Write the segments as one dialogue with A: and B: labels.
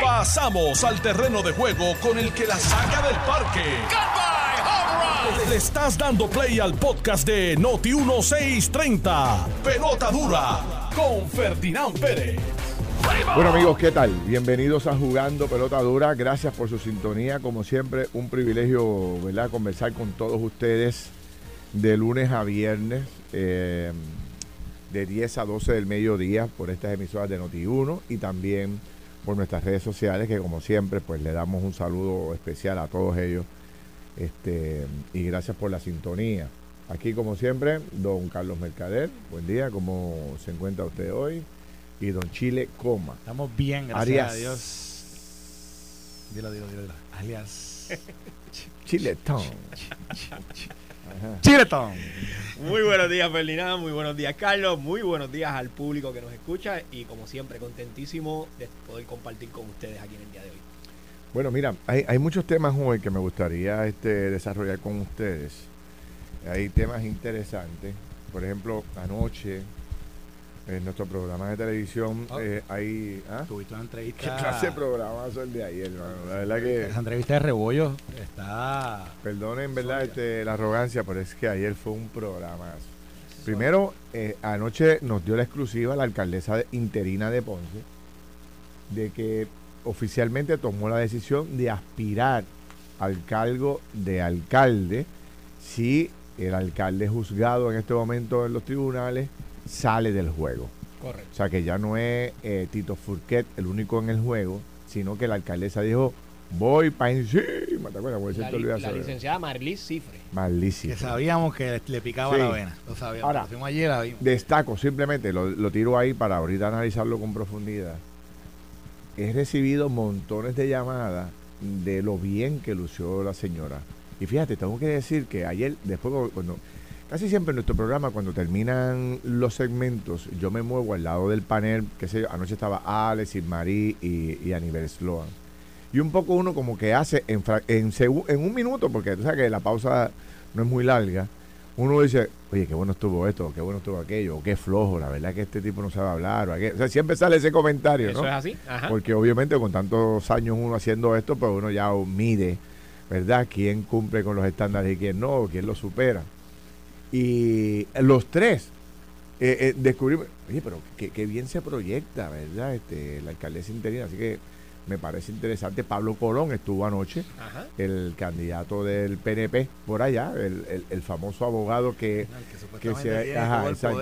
A: Pasamos al terreno de juego con el que la saca del parque. Le estás dando play al podcast de Noti 1630. Pelota dura con Ferdinand Pérez.
B: Bueno amigos, ¿qué tal? Bienvenidos a Jugando Pelota Dura. Gracias por su sintonía. Como siempre, un privilegio, ¿verdad? Conversar con todos ustedes de lunes a viernes, eh, de 10 a 12 del mediodía por estas emisoras de Noti1 y también por nuestras redes sociales, que como siempre, pues le damos un saludo especial a todos ellos. Este, y gracias por la sintonía. Aquí, como siempre, don Carlos Mercader. Buen día, ¿cómo se encuentra usted hoy? Y don Chile Coma.
C: Estamos bien, gracias
B: Arias.
C: a Dios. Dilo, dilo, dilo. dilo. Alias.
B: Chile Town.
D: Muy buenos días, Ferdinand. Muy buenos días, Carlos. Muy buenos días al público que nos escucha. Y como siempre, contentísimo de poder compartir con ustedes aquí en el día de hoy.
B: Bueno, mira, hay, hay muchos temas hoy que me gustaría este, desarrollar con ustedes. Hay temas interesantes. Por ejemplo, anoche en nuestro programa de televisión
C: Oh.
B: eh, hay... ¿ah?
C: Tuviste una
B: ¿Qué
C: entrevista.
B: clase de programa son el de ayer, hermano? La verdad que...
C: Esa entrevista de Rebollo está.
B: Perdonen, ¿verdad? Este, la arrogancia, pero es que ayer fue un programa. Primero, eh, anoche nos dio la exclusiva la alcaldesa de- interina de Ponce de que oficialmente tomó la decisión de aspirar al cargo de alcalde si el alcalde juzgado en este momento en los tribunales sale del juego.
D: Correcto.
B: O sea que ya no es eh, Tito Furquet el único en el juego, sino que la alcaldesa dijo, voy para encima. ¿Te acuerdas? Porque
D: La, li- la
B: saber.
D: licenciada Marlis Cifre.
B: Malísimo.
C: Que sabíamos que le picaba
B: Sí.
C: la vena. Lo sabíamos.
B: Ahora,
C: Lo fuimos ayer, la vimos.
B: Destaco simplemente, lo, lo tiro ahí para ahorita analizarlo con profundidad. He recibido montones de llamadas de lo bien que lució la señora. Y fíjate, tengo que decir que ayer, después cuando- cuando, casi siempre en nuestro programa, cuando terminan los segmentos, yo me muevo al lado del panel, que sé yo, anoche estaba Alex, Marí y, y Aníbal Sloan. Y un poco uno como que hace en, en, en un minuto, porque tú sabes que la pausa no es muy larga, uno dice, oye, qué bueno estuvo esto, qué bueno estuvo aquello, o qué flojo, la verdad que este tipo no sabe hablar. O, o sea, siempre sale ese comentario,
D: Eso
B: ¿no?
D: es así. Ajá.
B: Porque obviamente con tantos años uno haciendo esto, pues uno ya mide, ¿verdad? Quién cumple con los estándares y quién no, quién lo supera. Y los tres eh, eh, descubrimos, oye, pero qué, bien se proyecta, ¿verdad? Este, la alcaldesa interina, así que me parece interesante. Pablo Colón estuvo anoche,
D: Ajá.
B: el candidato del PNP por allá, el, el- el famoso abogado que,
C: que
B: que,
C: supuestamente
B: se-
C: tiene
B: ajá, exacto,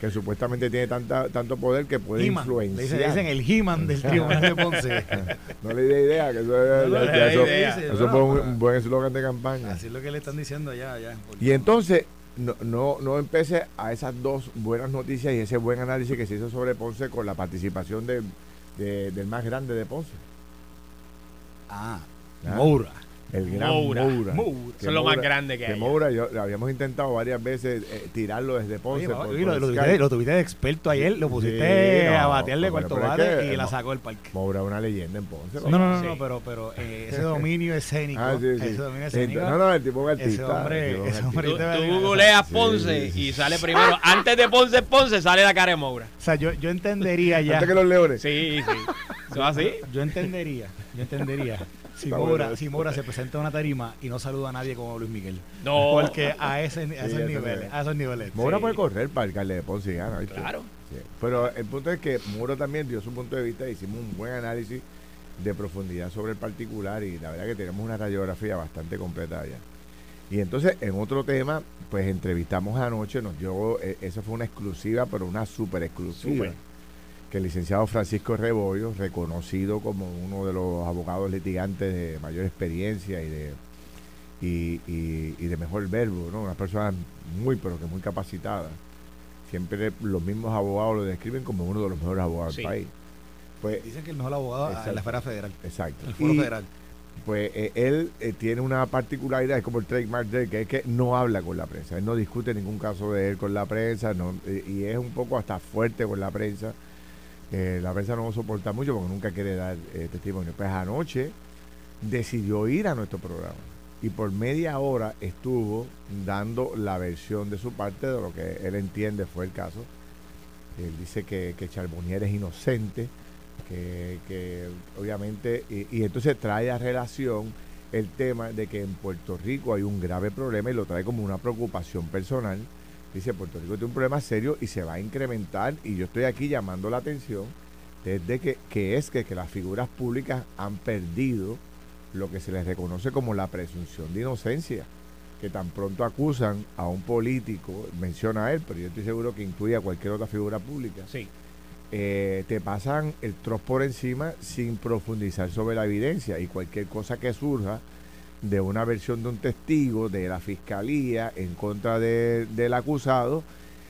B: que supuestamente tiene tanta, tanto poder que puede
C: He-Man. Le
B: influenciar.
C: dicen, le dicen el He-Man del Tribunal de Ponce.
B: No le di idea, que eso, es-
D: No
B: eso-
D: idea.
B: eso fue un, un buen eslogan de campaña.
C: Así es lo que le están diciendo ya, ya.
B: Y entonces, no, no, no empecé a esas dos buenas noticias y ese buen análisis que se hizo sobre Ponce con la participación del- de- del más grande de Ponce,
C: Ah,
B: Ah.
C: Moura.
B: El gran
D: Moura.
B: Moura.
D: Eso es lo más grande que
B: que
D: hay.
B: Moura, yo, lo habíamos intentado varias veces eh, tirarlo desde Ponce.
C: Oye,
B: por-
C: oye,
B: por
C: lo, tuviste, lo tuviste de experto ayer, lo pusiste
B: Sí, no,
C: a batearle cuarto bate
B: que
C: y la
B: Mo-
C: sacó del parque.
B: Moura es una leyenda en Ponce.
C: No, no, no,
D: Sí.
C: no, pero, pero eh, ese dominio escénico,
B: Ah, sí, sí.
C: ese dominio escénico,
B: No, no, el tipo es
C: ese
B: artista.
C: hombre-
B: el tipo es
C: ese
B: artista.
C: hombre-
D: Tú, tú googleas Ponce y sale primero. Antes de Ponce, Ponce sale la cara de Moura.
C: o sea, yo, yo entendería ya,
B: Antes que los leones.
D: Sí, sí. ¿Eso es así?
C: yo entendería, yo entendería si
B: bueno.
C: si Moura se presenta a una tarima y no saluda a nadie como Luis Miguel.
D: No.
C: Porque a, ese, a
B: Sí,
C: esos niveles,
B: nivel.
C: a esos niveles.
B: Moura
D: Sí.
B: puede correr para el alcalde de Ponce y gana, ¿viste?
D: Claro.
B: Sí. Pero el punto es que Muro también dio su punto de vista y hicimos un buen análisis de profundidad sobre el particular y la verdad que tenemos una radiografía bastante completa allá. Y entonces, en otro tema, pues entrevistamos anoche, nos dio, eh, eso fue una exclusiva, pero una súper exclusiva. Que el licenciado Francisco Rebollo, reconocido como uno de los abogados litigantes de mayor experiencia y de y, y- y de mejor verbo, ¿no? Una persona muy, pero que muy capacitada. Siempre los mismos abogados lo describen como uno de los mejores abogados
D: Sí.
B: del país. Pues,
C: Dicen que el mejor abogado
B: Exacto.
C: en la esfera federal,
B: exacto.
C: el foro
B: Y,
C: federal.
B: Pues eh, él eh, tiene una particularidad, es como el trademark de él, que es que no habla con la prensa. Él no discute ningún caso de él con la prensa no, eh, y es un poco hasta fuerte con la prensa. Eh, la prensa no soporta mucho porque nunca quiere dar eh, testimonio. Pues anoche decidió ir a nuestro programa y por media hora estuvo dando la versión de su parte de lo que él entiende fue el caso. Él dice que, que Charbonnier es inocente, que, que obviamente, y, y entonces trae a relación el tema de que en Puerto Rico hay un grave problema y lo trae como una preocupación personal. Dice, Puerto Rico tiene un problema serio y se va a incrementar y yo estoy aquí llamando la atención desde que, que es que, que las figuras públicas han perdido lo que se les reconoce como la presunción de inocencia, que tan pronto acusan a un político, menciona a él, pero yo estoy seguro que incluye a cualquier otra figura pública,
D: Sí.
B: eh, te pasan el troz por encima sin profundizar sobre la evidencia y cualquier cosa que surja de una versión de un testigo de la fiscalía en contra de- del acusado,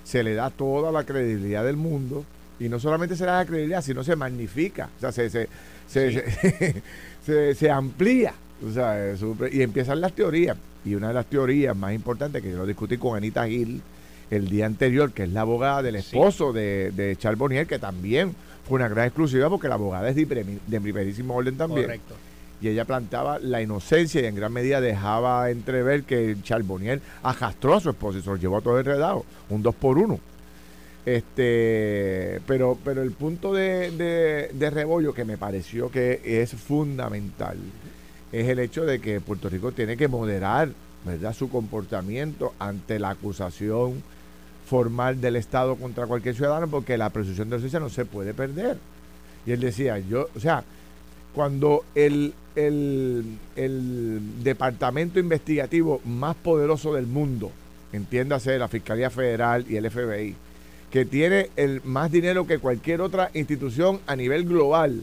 B: se le da toda la credibilidad del mundo y no solamente se le da la credibilidad, sino se magnifica, o sea, se, se, se, se- se- se amplía o sea, y empiezan las teorías. Y una de las teorías más importantes que yo lo discutí con Anita Gil el día anterior, que es la abogada del
D: Sí.
B: esposo de, de Charles Bonnier, que también fue una gran exclusiva porque la abogada es de, primi- de primerísimo orden también.
D: Correcto.
B: Y ella planteaba la inocencia y en gran medida dejaba entrever que Charles Bonnier arrastró a su esposo y se lo llevó a todo enredado, un dos por uno. Este, pero, pero el punto de, de, de rebollo que me pareció que es fundamental es el hecho de que Puerto Rico tiene que moderar ¿verdad? su comportamiento ante la acusación formal del Estado contra cualquier ciudadano porque la presunción de inocencia no se puede perder. Y él decía, yo, o sea, cuando el, el, el departamento investigativo más poderoso del mundo, entiéndase la Fiscalía Federal y el FBI, que tiene el más dinero que cualquier otra institución a nivel global,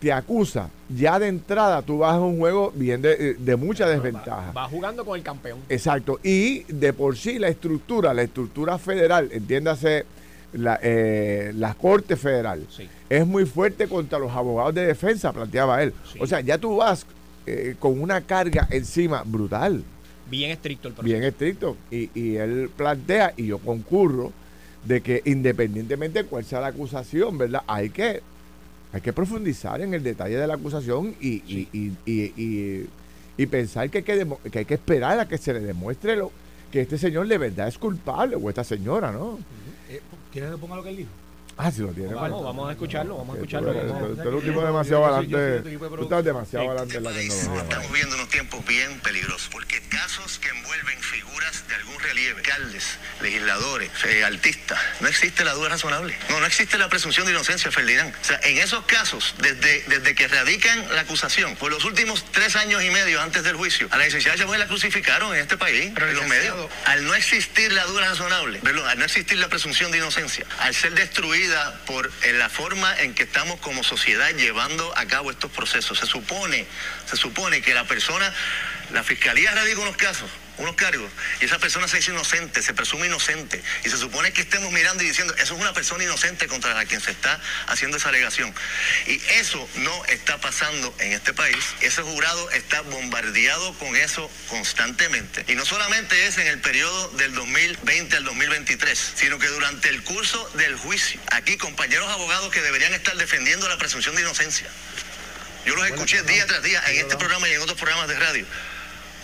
B: te acusa, ya de entrada tú vas a un juego bien de, de mucha desventaja.
D: Va, va jugando con el campeón.
B: Exacto. Y de por sí la estructura, la estructura federal, entiéndase la, eh, la Corte Federal,
D: Sí.
B: Es muy fuerte contra los abogados de defensa, planteaba él.
D: Sí.
B: O sea, ya tú vas eh, con una carga encima brutal,
D: Bien estricto el proceso.
B: bien estricto. Y, y él plantea, y yo concurro, de que independientemente de cuál sea la acusación, ¿verdad? Hay que, hay que profundizar en el detalle de la acusación y, y- y- y- pensar que hay que, que hay que esperar a que se le demuestre lo, que este señor de verdad es culpable, o esta señora, ¿no?
C: Eh, ¿Quieres que ponga lo que él dijo?
B: Ah, si lo tiene.
D: Vamos,
B: bueno.
D: vamos a escucharlo, vamos a escucharlo.
B: tú eres-
D: vamos a-
B: tú- tú eres un tipo demasiado
C: soy
B: adelante. Tú estás demasiado
D: Sí.
B: adelante en la tecnología.
E: Estamos viviendo unos tiempos bien peligrosos, porque casos que envuelven figuras de algún relieve, alcaldes, legisladores, eh, artistas, no existe la duda razonable. No, no existe la presunción de inocencia, Ferdinand. O sea, en esos casos, desde, desde que radican la acusación, por los últimos tres años y medio antes del juicio, a la licenciada Chávez la crucificaron en este país, en los medios. Al no existir la duda razonable, perdón, al no existir la presunción de inocencia, al ser destruida por eh, la forma en que estamos como sociedad llevando a cabo estos procesos, se supone, se supone que la persona, la fiscalía radica unos casos, unos cargos, y esa persona se dice inocente, se presume inocente, y se supone que estemos mirando y diciendo, eso es una persona inocente contra la quien se está haciendo esa alegación. Y eso no está pasando en este país, ese jurado está bombardeado con eso constantemente. Y no solamente es en el periodo del 2020 al 2023, sino que durante el curso del juicio, aquí compañeros abogados que deberían estar defendiendo la presunción de inocencia. Yo los escuché día tras día en este programa y en otros programas de radio.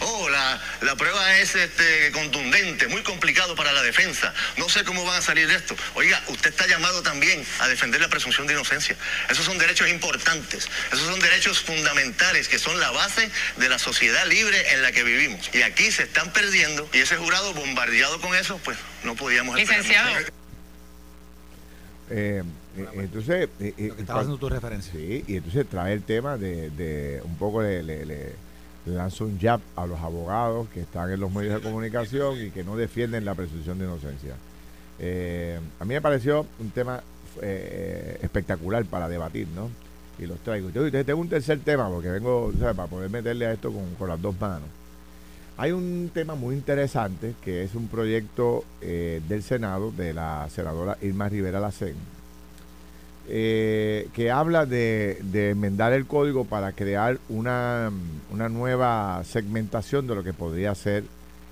E: Oh, la, la prueba es este, contundente, muy complicado para la defensa. No sé cómo van a salir de esto. Oiga, usted está llamado también a defender la presunción de inocencia. Esos son derechos importantes, esos son derechos fundamentales que son la base de la sociedad libre en la que vivimos. Y aquí se están perdiendo y ese jurado bombardeado con eso, pues no podíamos
F: Licenciado.
B: Eh, eh, entonces, eh, eh,
C: Lo que estaba haciendo tu referencia.
B: Sí, y entonces trae el tema de, de un poco de, lanza un jab a los abogados que están en los medios de comunicación y que no defienden la presunción de inocencia. Eh, a mí me pareció un tema eh, espectacular para debatir, ¿no? Y los traigo. Yo tengo un tercer tema porque vengo, ¿sabes? Para poder meterle a esto con, con las dos manos. Hay un tema muy interesante que es un proyecto eh, del Senado de la senadora Irma Rivera Lacén, eh, que habla de, de enmendar el código para crear una, una nueva segmentación de lo que podría ser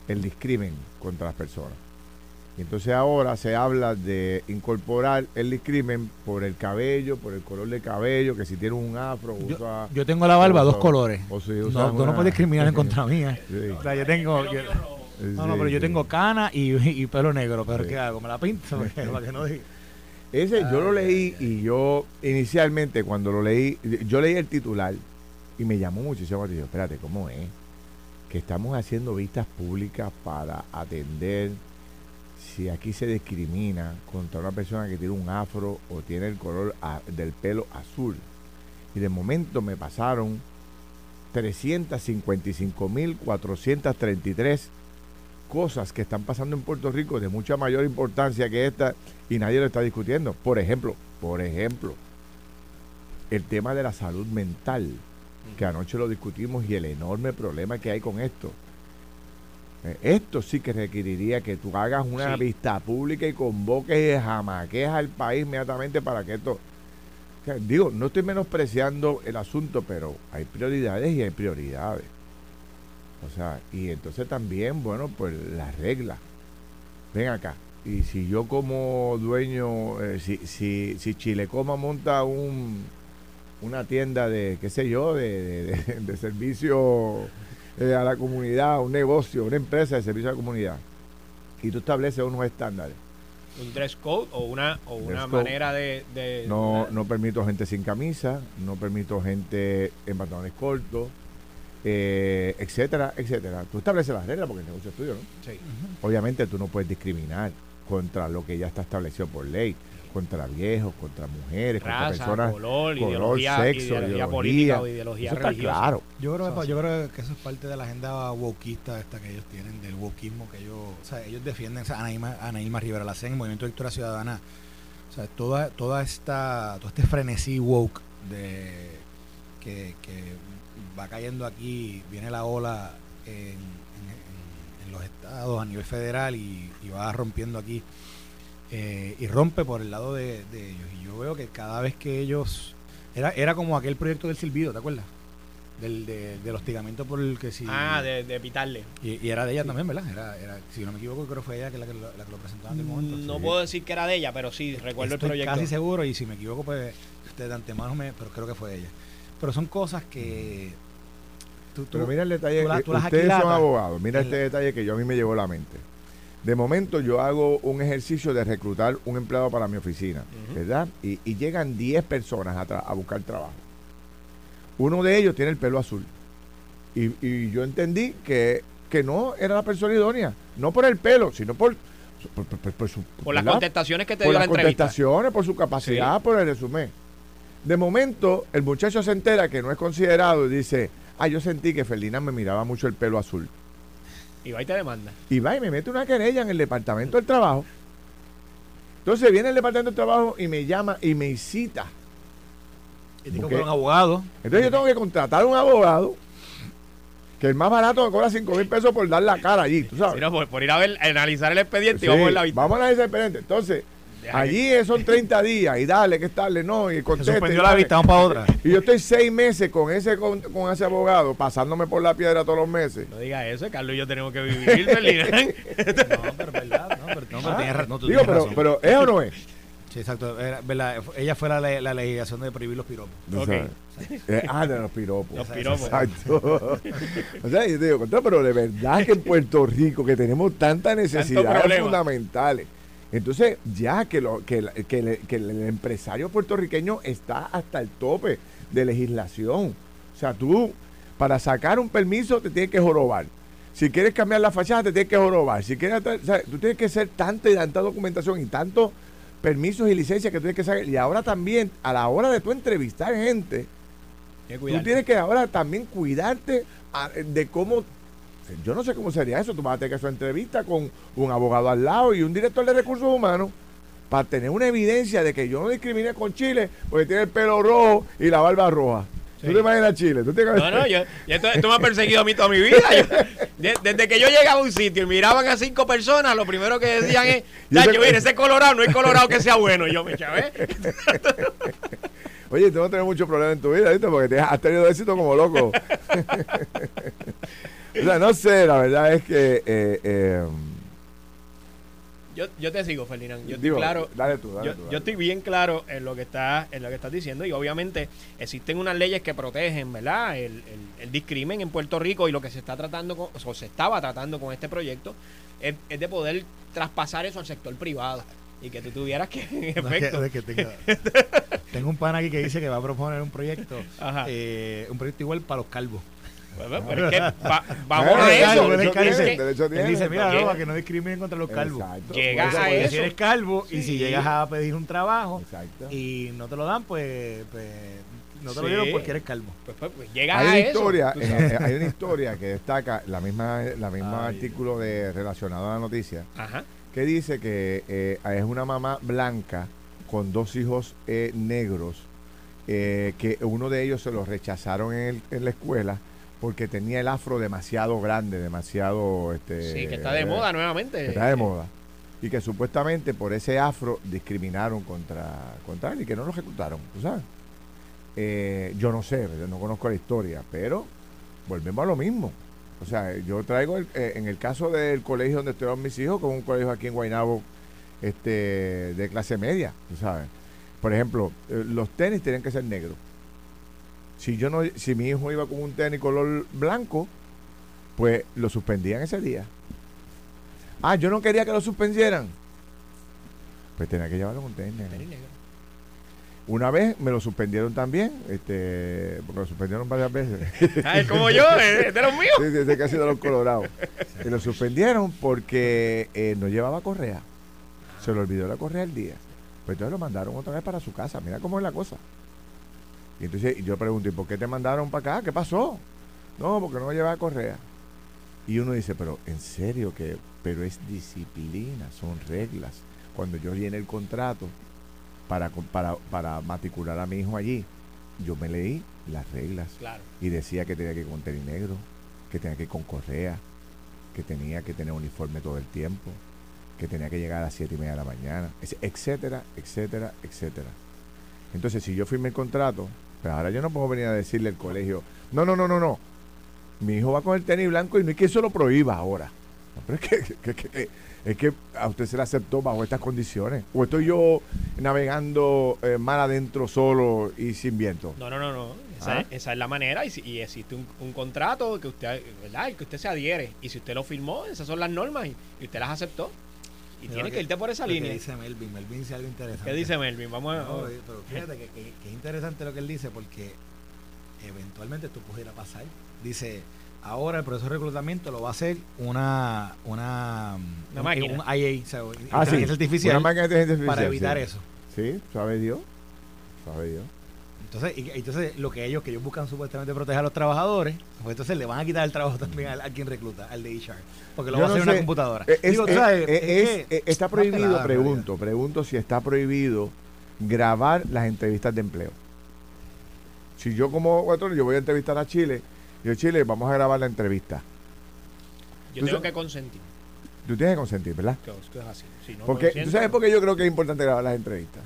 B: el discrimen contra las personas. Y entonces ahora se habla de incorporar el discrimen por el cabello, por el color de cabello, que si tiene un afro,
C: Yo,
B: usa...
C: yo tengo la barba
B: o-
C: dos colores.
B: o si
C: No, tú no puedes discriminar en contra mía.
B: Sí.
C: O sea, yo tengo. yo- no, no, pero yo tengo cana y, y pelo negro. Pero
B: Sí.
C: ¿qué hago? ¿Me la pinto? para que no diga.
B: Ese yo lo leí y yo inicialmente cuando lo leí, yo leí el titular y me llamó muchísimo la atención. Espérate, ¿cómo es? Que estamos haciendo vistas públicas para atender si aquí se discrimina contra una persona que tiene un afro o tiene el color a- del pelo azul. Y de momento me pasaron 355.433 cosas que están pasando en Puerto Rico de mucha mayor importancia que esta y nadie lo está discutiendo. Por ejemplo, por ejemplo, el tema de la salud mental, que anoche lo discutimos y el enorme problema que hay con esto. Eh, Esto sí que requeriría que tú hagas una
D: Sí.
B: vista pública y convoques y jamaques al país inmediatamente para que esto... digo, no estoy menospreciando el asunto, pero hay prioridades y hay prioridades. O sea, y entonces también, bueno, pues las reglas. Ven acá. Y si yo como dueño, eh, si, si, si Chilecoma monta un, una tienda de, qué sé yo, de, de, de- de servicio eh, a la comunidad, un negocio, una empresa de servicio a la comunidad, y tú estableces unos estándares.
D: Un dress code o una, o una
B: Dress
D: manera de... de-
B: No, no permito gente sin camisa, no permito gente en pantalones cortos, eh, etcétera, etcétera. Tú estableces las reglas porque el negocio es tuyo, ¿no?
D: Sí.
B: Obviamente tú no puedes discriminar contra lo que ya está establecido por ley, contra viejos, contra mujeres, contra
D: Raza,
B: personas,
D: color,
B: color,
D: ideología,
B: sexo,
D: ideología
B: ideología.
D: política o ideología
B: Eso está
D: religiosa.
B: claro.
C: Yo creo, que,
D: Eso
C: yo creo que eso es parte de la agenda wokista esta que ellos tienen, del wokismo que ellos, o sea, ellos defienden, o sea, Ana Irma, Ana Irma Rivera Lacén, Movimiento de Victoria Ciudadana, o sea, toda, toda esta, todo este frenesí woke de que, que va cayendo aquí, viene la ola en, en- en- en los estados a nivel federal y, y va rompiendo aquí eh, y rompe por el lado de, de ellos. Y yo veo que cada vez que ellos era, era como aquel proyecto del silbido, ¿te acuerdas? Del, de- del hostigamiento por el que sí.
D: Ah, de, de pitarle.
C: y, y era de ella también, ¿verdad? Era, era, si no me equivoco, creo que fue ella que la, que lo- la que lo presentó en momento.
D: No
C: Sí.
D: puedo decir que era de ella, pero sí, recuerdo
C: Estoy
D: el proyecto.
C: casi seguro y si me equivoco, pues usted de antemano me. Pero creo que fue ella. Pero son cosas que. Tú-
B: Pero mira el detalle,
C: tú la- tú las
B: ustedes son abogados, mira
C: El-
B: este detalle que yo a mí me llevó la mente. De momento yo hago un ejercicio de reclutar un empleado para mi oficina. ¿verdad? Y, y llegan 10 personas a, buscar trabajo. Uno de ellos tiene el pelo azul. Y, y yo entendí que, que no era la persona idónea, no por el pelo, sino por, por, por- por- por su...
D: Por las contestaciones que te
B: por
D: dio la
B: las
D: entrevista.
B: contestaciones, por su capacidad, por el resumen. De momento, el muchacho se entera que no es considerado y dice, ah, yo sentí que Ferdinand me miraba mucho el pelo azul.
D: Y va y te demanda.
B: Y va y me mete una querella en el departamento del trabajo. Entonces viene el departamento del trabajo y me llama y me cita.
C: y te
B: porque-
C: un abogado.
B: Entonces yo tengo que contratar a un abogado que el más barato me cobra 5 mil pesos por dar la cara allí, tú sabes.
D: Sí, no, por, por ir a ver, a analizar el expediente
B: Sí,
D: y vamos a ver la vista.
B: vamos a analizar el expediente. Entonces, Allí son 30 días y dale, que tarde, no, y
C: Se
B: conteste.
C: suspendió
B: y
C: la
B: dale.
C: vista, vamos para otra.
B: Y yo estoy seis meses con ese con, con ese abogado, pasándome por la piedra todos los meses.
D: No diga eso, Carlos y yo tenemos que vivir, Ferdinand.
C: No, pero es verdad, no, pero, no, pero
B: Ah,
C: tienes ra- no, tú
B: Digo,
C: tienes
B: pero,
C: razón.
B: pero ¿es o no es?
C: Sí, exacto. Era, ¿verdad? Ella fue la, la legislación de prohibir los piropos.
B: No
D: Ok.
B: sabes. Eh, ah, de los piropos.
D: Los piropos.
B: Exacto. o sea, yo te digo, pero de verdad que en Puerto Rico, que tenemos tantas necesidades fundamentales. Entonces, ya que, lo, que, el empresario puertorriqueño está hasta el tope de legislación. O sea, tú, para sacar un permiso, te tienes que jorobar. Si quieres cambiar la fachada, te tienes que jorobar. Si quieres, o sea, tú tienes que hacer tanta y tanta documentación y tantos permisos y licencias que tú tienes que sacar. Y ahora también, a la hora de tú entrevistar gente, Tú tienes que ahora también cuidarte a- de cómo. Yo no sé cómo sería eso. Tú vas a tener que hacer una entrevista con un abogado al lado y un director de recursos humanos para tener una evidencia de que yo no discriminé con Chile porque tiene el pelo rojo y la barba roja. ¿Tú te imaginas Chile? ¿Tú te
D: No, no, yo, y esto, esto me ha perseguido a mí toda mi vida. Yo- de- desde que yo llegaba a un sitio y miraban a cinco personas, lo primero que decían es, ya, mire, ese colorado, no es colorado que sea bueno. Y yo me chavé.
B: Oye, tú no tienes mucho problema en tu vida, ¿viste? Porque te has tenido éxito como loco. o sea, no sé, la verdad es que. eh, eh,
D: Yo, yo te sigo, Ferdinand. Yo estoy
B: digo,
D: claro.
B: Dale tú, dale
D: Yo,
B: tú.
D: yo estoy bien claro en lo que estás en lo que estás diciendo y obviamente existen unas leyes que protegen, ¿verdad? El, el, el discrimen en Puerto Rico y lo que se está tratando con, o se estaba tratando con este proyecto es, es de poder traspasar eso al sector privado. y que tú tuvieras que, en
C: No, es que-
D: efecto,
C: es que tengo, tengo un pan aquí que dice que va a proponer un proyecto,
D: Ajá.
C: eh, un proyecto igual para los calvos.
D: Bueno, pero es que va- vamos a eso.
B: derecho
D: es que-
B: tienen, derecho
C: Él
B: tienen.
C: dice, mira, que no discriminen contra los calvos.
B: Exacto.
D: Llega
B: Por eso,
D: a
C: Porque
B: eso.
C: si eres calvo y si llegas a pedir un trabajo
B: Exacto.
C: y no te lo dan, pues, pues no te lo dieron porque eres calvo.
D: Pues, pues, pues, llega
B: Hay
D: a
B: una
D: eso.
B: historia, eh, hay una historia que destaca la misma, la misma
C: Ay,
B: artículo de relacionado a la noticia
D: Ajá.
B: que dice que eh, es una mamá blanca con dos hijos eh, negros eh, que uno de ellos se los rechazaron en, el- en la escuela porque tenía el afro demasiado grande, demasiado este
D: Sí, que está de moda nuevamente.
B: que está de moda y que supuestamente por ese afro discriminaron contra contra él y que no lo ejecutaron, ¿tú sabes? Eh, yo no sé, yo no conozco la historia, pero volvemos a lo mismo. O sea, yo traigo el- eh, en el caso del colegio donde estudiaron mis hijos, como un colegio aquí en Guaynabo este, de clase media, tú sabes. Por ejemplo, eh, los tenis tienen que ser negros. Si yo no, si mi hijo iba con un tenis color blanco, pues lo suspendían ese día. Ah, yo no quería que lo suspendieran. Pues tenía que llevarlo con tenis negro. Una vez me lo suspendieron también, este, porque lo suspendieron varias veces.
D: Ay, como yo, de los míos.
B: Sí, que ha sido los colorados. Y lo suspendieron porque eh, no llevaba correa. Se le olvidó la correa el día. Pues entonces lo mandaron otra vez para su casa. Mira cómo es la cosa. Y entonces yo pregunto, ¿y por qué te mandaron para acá? ¿Qué pasó? No, porque no llevaba correa. Y uno dice, pero en serio que, pero es disciplina, son reglas. Cuando yo llené el contrato para, para, para matricular a mi hijo allí, yo me leí las reglas
D: Claro.
B: y decía que tenía que ir con tenis negro, que tenía que ir con correa, que tenía que tener uniforme todo el tiempo, que tenía que llegar a las siete y media de la mañana, etcétera, etcétera, etcétera. Entonces, si yo firmé el contrato, ahora yo no puedo venir a decirle al colegio, no, no, no, no, no, mi hijo va con el tenis blanco y no es que eso lo prohíba ahora. No, pero es que, que- que- que- es que a usted se le aceptó bajo estas condiciones. O estoy yo navegando eh, mar adentro solo y sin viento.
D: No, no, no, no. Esa,
B: Ah.
D: es, esa es la manera y, y existe un, un contrato que usted, ¿verdad? El que usted se adhiere. Y si usted lo firmó, esas son las normas y, y usted las aceptó. Y
C: Mira
D: tiene que irte por esa línea.
C: dice Melvin, Melvin dice algo interesante.
D: ¿Qué dice Melvin? Vamos a...
C: No, eh, pero fíjate que, que- que es interesante lo que él dice porque eventualmente esto pudiera pasar. Dice, ahora el proceso de reclutamiento lo va a hacer una una,
D: Una
C: un-
D: máquina.
C: un IA, o sea,
B: Ah, sí.
C: artificial
B: Una máquina de inteligencia
C: para
B: artificial,
C: evitar
B: sí.
C: eso.
B: Sí, sabe Dios. Sabe Dios.
C: Entonces, y- entonces lo que ellos que ellos buscan supuestamente proteger a los trabajadores, pues entonces le van a quitar el trabajo también al, a quien recluta, al de HR, porque lo
B: Yo
C: va a hacer una
B: sé,
C: computadora.
B: eh, es-
C: Digo, tú
B: eh,
C: sabes,
B: eh,
C: es
B: es-
C: que
B: está prohibido,
C: pelada,
B: pregunto, pregunto si está prohibido grabar las entrevistas de empleo. Si yo como patrón, yo voy a entrevistar a Chile, y yo, Chile, vamos a grabar la entrevista.
D: Yo tengo que consentir.
B: Tú tienes que consentir, ¿verdad?
D: Que, que es así. Si no
B: Porque, ¿tú sabes por qué yo creo que es importante grabar las entrevistas?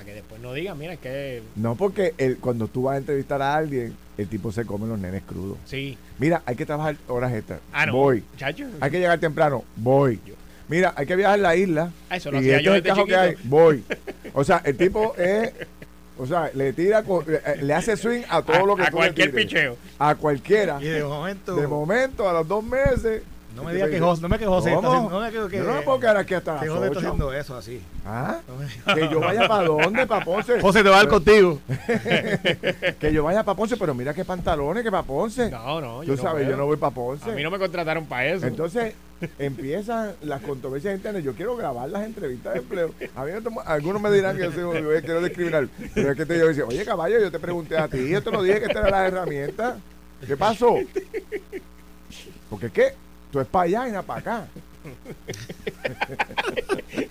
D: Para que después no digan, mira, es que...
B: No porque el, cuando tú vas a entrevistar a alguien, el tipo se come los nenes crudos.
D: Sí.
B: Mira, hay que trabajar horas extras.
D: Ah, no.
B: Voy.
D: Chacho.
B: Hay que llegar temprano. Voy.
D: Yo-
B: Mira, hay que viajar a la isla.
D: Ah, eso lo
B: y
D: hacía
B: este
D: yo desde
B: que hay. Voy. O sea, el tipo es. O sea, le tira, con- le, eh, le hace swing a todo
D: A-
B: lo que
D: a
B: tú le
D: cualquier
B: tires.
D: picheo.
B: A cualquiera.
C: Y de momento,
B: De momento, a los dos meses.
C: No me digas que José, no me que José está
B: ¿Cómo?
C: haciendo, no me que, que,
B: Yo no me puedo quedar aquí hasta las
C: que José está
B: 8.
C: haciendo eso así.
B: ¿Ah? Que yo vaya para dónde, para Ponce.
C: José te va a dar contigo.
B: Que yo vaya para Ponce, pero mira qué pantalones que para Ponce.
D: No, no.
B: Tú sabes, yo no voy para Ponce.
D: A mí no me contrataron para eso.
B: Entonces empiezan las controversias internas. Yo quiero grabar las entrevistas de empleo. A mí no algunos me dirán que yo, soy, yo quiero discriminar. Pero es que te, yo decía, oye caballo, yo te pregunté a ti, yo te lo dije que esta era la herramienta. ¿Qué pasó? Porque es que tú es para allá y no para acá.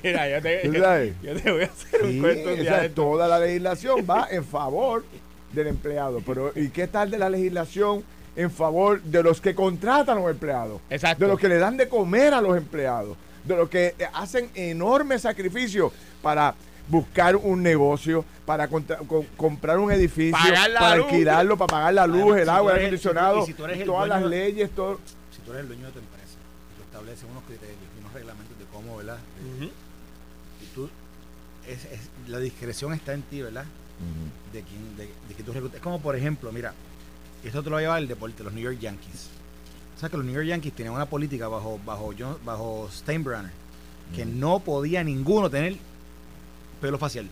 D: Mira, yo te,
B: ¿Tú
D: yo, yo te voy a hacer un
B: Sí,
D: cuento un día de
B: toda la legislación va en favor del empleado. Pero ¿y qué tal de la legislación en favor de los que contratan a los empleados?
D: Exacto.
B: de los que le dan de comer a los empleados, de los que eh, hacen enormes sacrificios para buscar un negocio, para contra- co- comprar un edificio, para
D: luz.
B: alquilarlo, para pagar la luz, el
C: si
B: agua, el
C: eres-
B: acondicionado,
C: si tú eres el
B: todas las
C: dueño-
B: leyes, todo.
C: Si tú eres el dueño de tu estableces unos criterios y unos reglamentos de cómo, ¿verdad? Y tú, es, es- la discreción está en ti, ¿verdad? De, quién, de, de que tú reclutes. Es como, por ejemplo, mira, esto te lo va a llevar el deporte, los New York Yankees. O sea que los New York Yankees tenían una política bajo, bajo, John- bajo Steinbrenner que no podía ninguno tener pelo facial.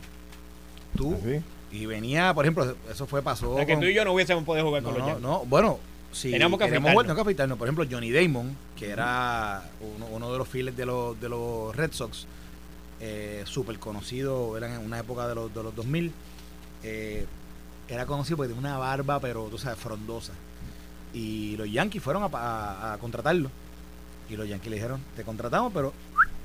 C: Tú.
B: ¿Así?
C: Y venía, por ejemplo, eso fue, pasó.
D: O sea, que
C: con-
D: tú y yo no hubiésemos podido jugar
C: no,
D: con los
C: no,
D: Yankees.
C: no, bueno, si
D: Teníamos que
C: queremos que afeitarnos. Por ejemplo, Johnny Damon, que era uno, uno de los files de los, de los Red Sox, eh, súper conocido, era en una época de los, de los 2000, eh, era conocido porque tenía una barba, pero tú sabes, frondosa. Y los Yankees fueron a, a- a contratarlo. Y los Yankees le dijeron, te contratamos, pero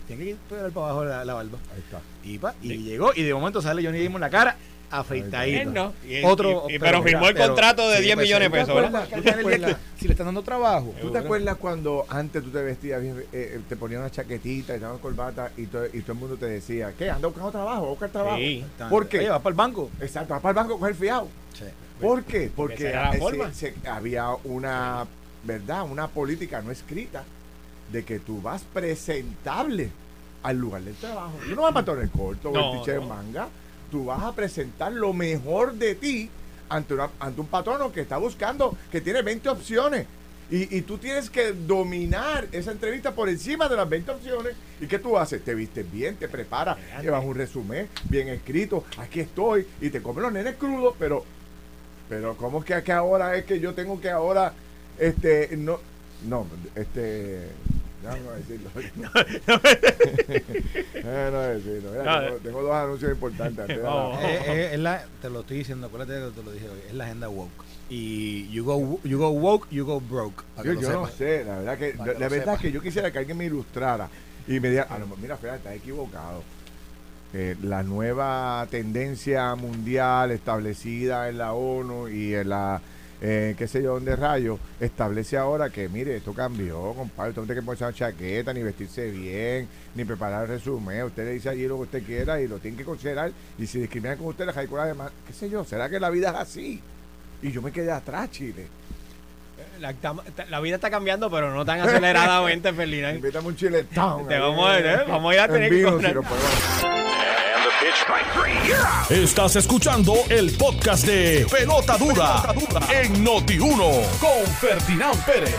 C: tiene que pegar para abajo la, la barba.
B: Ahí está.
C: Y, pa, y
D: Sí.
C: llegó, y de momento sale Johnny Damon la cara afeitadita.
D: Él no. Y-
C: Otro-
D: y- y-
C: pero
D: pero firmó el contrato de
C: sí,
D: 10
C: pues,
D: millones de
C: ¿te
D: pesos,
C: que- Si le están dando trabajo.
B: ¿Tú te acuerdas cuando antes tú te vestías bien, eh, eh, te ponías una chaquetita y te daban corbata y, to- y todo el mundo te decía, ¿qué? Anda buscando trabajo, va a buscar trabajo.
D: Sí.
B: ¿Por qué?
C: Oye, vas para el banco.
B: Exacto, vas para el banco a coger fiado.
C: Sí.
B: ¿Por qué? Porque
D: la
B: eh,
D: forma.
B: se- se- había una, ¿verdad? Una política no escrita de que tú vas presentable al lugar del trabajo. Tú no vas para el corto o
D: No,
B: el teacher
D: no.
B: manga. Tú vas a presentar lo mejor de ti ante, una- ante un patrono que está buscando, que tiene 20 opciones. Y, y tú tienes que dominar esa entrevista por encima de las 20 opciones. ¿Y qué tú haces? Te vistes bien, te preparas, llevas un resumen bien escrito. Aquí estoy y te comen los nenes crudos, pero pero ¿cómo es que, que ahora es que yo tengo que ahora este no no este ya no voy a decirlo no voy a decirlo Mira,
D: No,
B: tengo, tengo dos anuncios importantes antes de la-
D: No.
C: Eh, es la- te lo estoy diciendo, acuérdate que te lo dije hoy, es la agenda woke. Y you go, you go woke, you go broke.
B: yo, yo no sé la verdad que la,
C: que
B: la verdad que yo quisiera que alguien me ilustrara y me diga ah, no, mira fíjate estás equivocado Eh, la nueva tendencia mundial establecida en la ONU y en la eh, qué sé yo dónde rayo establece ahora que mire esto cambió compadre usted no tiene que ponerse una chaqueta ni vestirse bien ni preparar el resumen usted le dice allí lo que usted quiera y lo tiene que considerar y si discriminan con usted le hay además qué sé yo será que la vida es así y yo me quedé atrás Chile.
D: La, la vida está cambiando, pero no tan aceleradamente, Ferdinand.
B: invítame un chile
D: Te vamos a-
B: eh,
D: eh, vamos a ir a
B: en
D: tener que
A: Estás escuchando el podcast de Pelota Dura, en Noti1 con Ferdinand Pérez.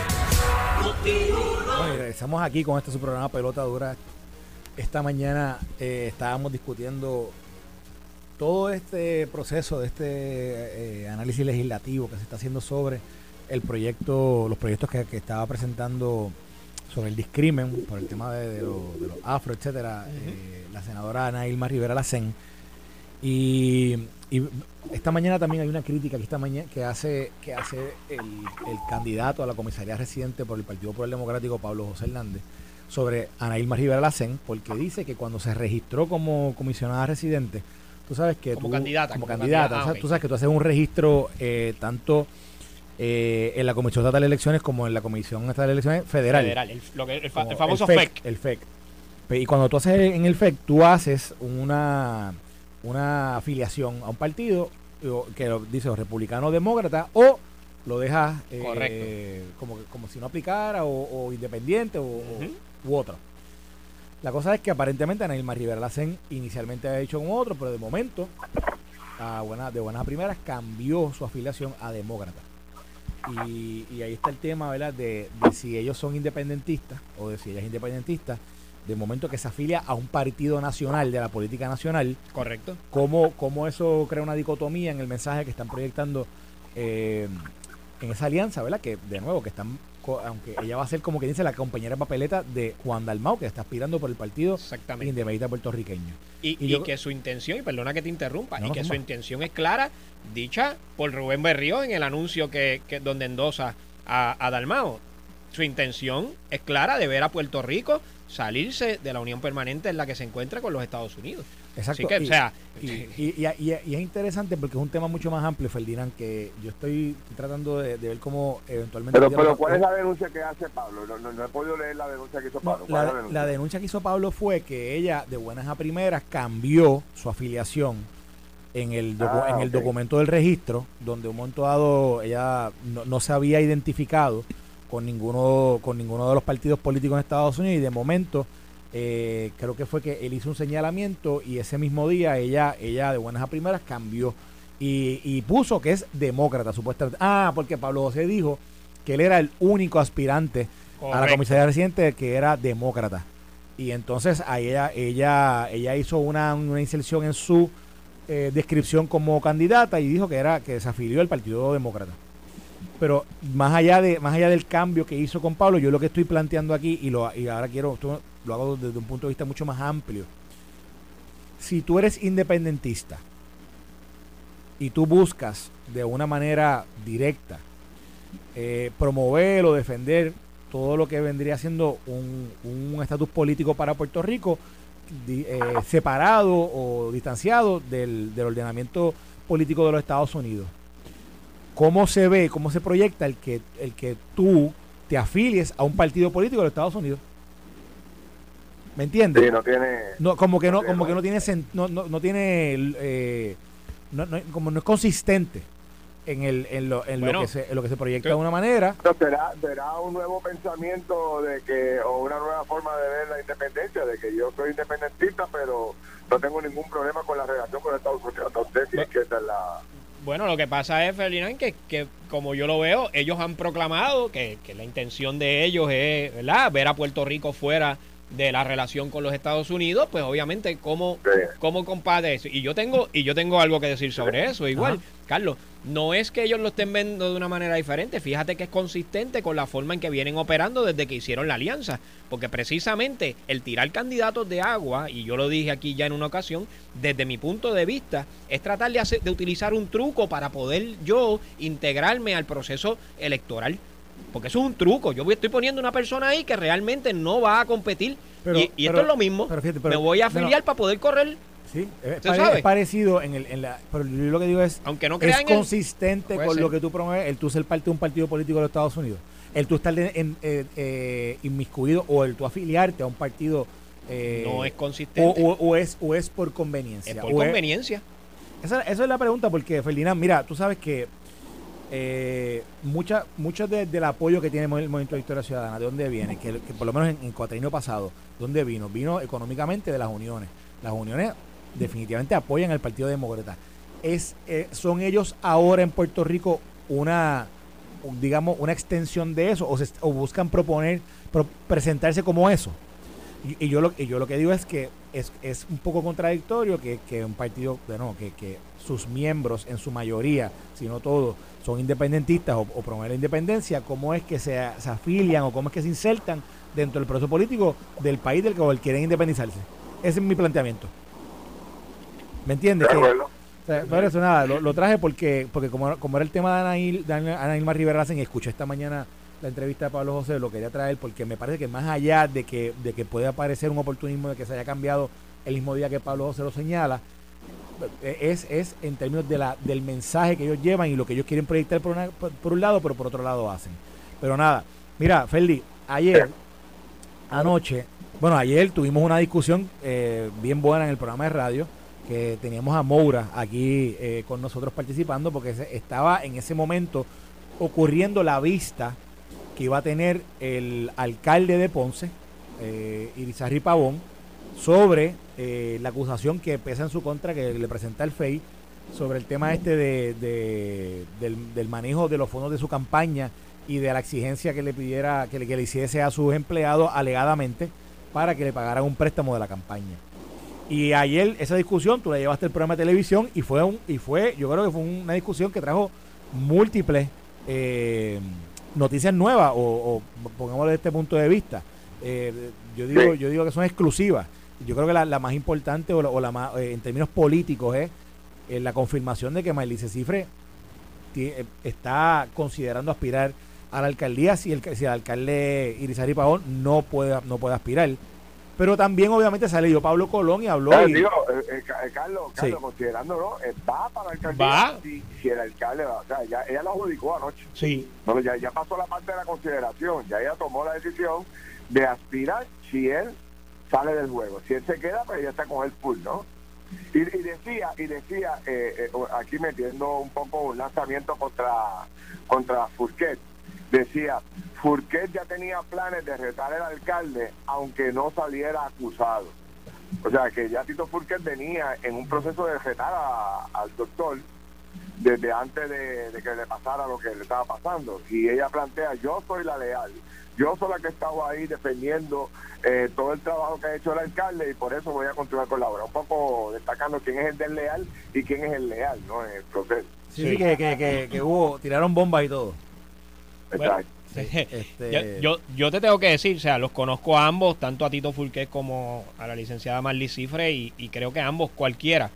C: Bueno, y regresamos aquí con este su programa Pelota Dura. Esta mañana eh, estábamos discutiendo todo este proceso de este eh, análisis legislativo que se está haciendo sobre el proyecto, los proyectos que, que estaba presentando sobre el discrimen por el tema de, de los, de los afro, etcétera, eh, la senadora Ana Ilma Rivera Lacén. Y, y esta mañana también hay una crítica que esta mañana que hace que hace el, el candidato a la comisaría residente por el Partido Popular Democrático Pablo José Hernández sobre Ana Ilma Rivera Lacén porque dice que cuando se registró como comisionada residente tú sabes que
D: Como
C: tú-
D: candidata,
C: como
D: como
C: candidata
D: ah,
C: tú sabes que tú haces un registro eh, tanto eh, en la Comisión Estatal de Elecciones como en la Comisión Estatal de Elecciones Federal
D: Federal, el, lo que- el fa-
C: como
D: el famoso
C: el
D: FEC.
C: El FEC. Y cuando tú haces en el FEC, tú haces una, una afiliación a un partido o- que lo- dice o republicano o demócrata o lo dejas eh, como, como si no aplicara o, o independiente o, u otro. La cosa es que aparentemente Ana Ilma Rivera Lacén inicialmente había dicho con otro, pero de momento, a buena, de buenas a primeras, cambió su afiliación a demócrata. Y, y ahí está el tema, ¿verdad? De, de si ellos son independentistas o de si ella es independentista. De momento que se afilia a un partido nacional de la política nacional,
D: Correcto.
C: cómo, cómo eso crea una dicotomía en el mensaje que están proyectando eh, en esa alianza, ¿verdad? Que de nuevo, que están, aunque ella va a ser como que dice la compañera papeleta de Juan Dalmau, que está aspirando por el partido
D: Exactamente.
C: independiente puertorriqueño.
D: Y,
C: Y
D: y
C: yo-
D: que su intención, y perdona que te interrumpa,
C: No,
D: y
C: no,
D: que su intención es clara, dicha por Rubén Berrío en el anuncio que, que donde endosa a, a Dalmao. Su intención es clara de ver a Puerto Rico salirse de la unión permanente en la que se encuentra con los Estados Unidos.
C: Exacto.
D: Así que,
C: y,
D: o sea,
C: y, y- y- y- y es interesante porque es un tema mucho más amplio, Ferdinand, que yo estoy tratando de, de ver cómo eventualmente...
F: Pero, ¿cuál es la denuncia que hace Pablo? No, no, no he podido leer la denuncia que hizo
C: No,
F: Pablo. ¿Cuál
C: la,
F: es la denuncia?
C: la denuncia que hizo Pablo fue que ella, de buenas a primeras, cambió su afiliación en el, docu-
F: Ah,
C: en el documento del registro, donde un momento dado ella no, no se había identificado con ninguno, con ninguno de los partidos políticos en Estados Unidos y de momento eh, creo que fue que él hizo un señalamiento y ese mismo día ella, ella de buenas a primeras cambió y, y puso que es demócrata supuestamente. Ah, porque Pablo José dijo que él era el único aspirante a la comisaría reciente que era demócrata. Y entonces a ella, ella, ella hizo una, una inserción en su eh, descripción como candidata y dijo que era que se afilió al Partido Demócrata. Pero más allá de más allá del cambio que hizo con Pablo, yo lo que estoy planteando aquí y lo y ahora quiero lo hago desde un punto de vista mucho más amplio. Si tú eres independentista y tú buscas de una manera directa eh, promover o defender todo lo que vendría siendo un estatus político para Puerto Rico, eh, separado o distanciado del, del, ordenamiento político de los Estados Unidos. ¿Cómo se ve, cómo se proyecta el que, el que tú te afilies a un partido político de los Estados Unidos? ¿Me entiendes?
F: no tiene.
C: No, como que no, como que no tiene, no, no, no tiene, eh, no, como no es consistente en, el, en, lo, en, lo, que se, en lo que se proyecta de una manera.
F: ¿Será, ¿Será un nuevo pensamiento de que, o una nueva forma de ver la independencia, de que yo soy independentista, pero no tengo ningún problema con la relación con Estados Unidos? Entonces, sí, que esa es la...
D: Bueno, lo que pasa es, Ferdinand, que, que como yo lo veo, ellos han proclamado que, que la intención de ellos es ¿verdad? ver a Puerto Rico fuera de la relación con los Estados Unidos, pues obviamente cómo, eso. Y yo tengo, y yo tengo algo que decir sobre eso. Igual, Carlos, no es que ellos lo estén viendo de una manera diferente. Fíjate que es consistente con la forma en que vienen operando desde que hicieron la alianza. Porque precisamente el tirar candidatos de agua, y yo lo dije aquí ya en una ocasión, desde mi punto de vista, es tratar de, hacer, de utilizar un truco para poder yo integrarme al proceso electoral. Porque eso es un truco. Yo estoy poniendo una persona ahí que realmente no va a competir. y, esto es lo mismo. Me voy a afiliar para poder correr.
C: Sí, es, parecido en, el, en la. Pero yo lo que digo es.
D: Aunque no
C: Es consistente con lo que tú promueves el tú ser parte de un partido político de los Estados Unidos. El tú estar en, eh, eh, inmiscuido o el tú afiliarte a un partido.
D: Eh, no es consistente.
C: O, es, o es por conveniencia.
D: Es por conveniencia.
C: esa, esa es la pregunta, porque Ferdinand, mira, tú sabes que eh, mucho del apoyo que tiene el Movimiento de Victoria Ciudadana, ¿de dónde viene? Que, por lo menos en, en año pasado, ¿dónde vino? Vino económicamente de las uniones. Las uniones definitivamente apoyan al Partido Demócrata. Es, eh, ¿Son ellos ahora en Puerto Rico una, digamos, una extensión de eso? ¿O, buscan proponer, presentarse como eso? Y, yo lo, y yo lo que digo es que es, es un poco contradictorio que, que un partido, bueno, que, que sus miembros en su mayoría, si no todos, son independentistas o, promueven la independencia, cómo es que se, afilian o cómo es que se insertan dentro del proceso político del país del que quieren independizarse. Ese es mi planteamiento. ¿Me entiendes? no eso nada, lo, traje porque porque como, como era el tema de Anaíl, de Anaíl Rivera y escuché esta mañana la entrevista de Pablo José, lo quería traer porque me parece que más allá de que, de que puede aparecer un oportunismo de que se haya cambiado el mismo día que Pablo José lo señala, es, es en términos de la, del mensaje que ellos llevan y lo que ellos quieren proyectar por, por, un lado, pero por otro lado hacen. Pero nada, mira, Ferdi, ayer, anoche, bueno, ayer tuvimos una discusión eh, bien buena en el programa de radio, que teníamos a Moura aquí eh, con nosotros participando, porque estaba en ese momento ocurriendo la vista que iba a tener el alcalde de Ponce, eh, Irizarry Pavón, sobre eh, la acusación que pesa en su contra, que le presenta el FEI, sobre el tema este de, del, manejo de los fondos de su campaña y de la exigencia que le pidiera, que le, que le hiciese a sus empleados alegadamente para que le pagaran un préstamo de la campaña. Y ayer esa discusión tú la llevaste al programa de televisión y fue un, y fue, yo creo que fue una discusión que trajo múltiples eh, noticias nuevas, o, o pongámoslo desde este punto de vista. Eh, yo digo, yo digo que son exclusivas yo creo que la, más importante o la, más, eh, en términos políticos es eh, la confirmación de que Mailice Cifre eh, está considerando aspirar a la alcaldía si el, si el alcalde Irizarry Pavón no puede, no puede aspirar. Pero también, obviamente, leído Pablo Colón y habló.
F: digo, Carlos, Carlos considerándolo, va para la alcaldía.
D: Va.
F: Si, el alcalde va. O sea, ya, ella lo adjudicó anoche.
D: Sí.
F: Bueno, ya, ya pasó la parte de la consideración. Ya ella tomó la decisión de aspirar si él sale del juego. Si él se queda, pues ya está con el pool, ¿no? Y, decía, y decía eh, eh, aquí metiendo un poco un lanzamiento contra, contra Furquet, decía, Furquet ya tenía planes de retar al alcalde aunque no saliera acusado. O sea que ya Tito Furquet venía en un proceso de retar al doctor desde antes de que le pasara lo que le estaba pasando. Y ella plantea, yo soy la leal, yo soy la que he estado ahí defendiendo eh, todo el trabajo que ha hecho el alcalde y por eso voy a continuar con la obra. Un poco destacando quién es el desleal y quién es el leal ¿no? en el proceso.
C: Sí, sí, que, que, que, que hubo, tiraron bombas y todo.
F: Exacto.
C: Este,
D: yo, yo, yo te tengo que decir, o sea, los conozco a ambos, tanto a Tito Fulquet como a la licenciada Marley Cifre, y, y creo que ambos, cualquiera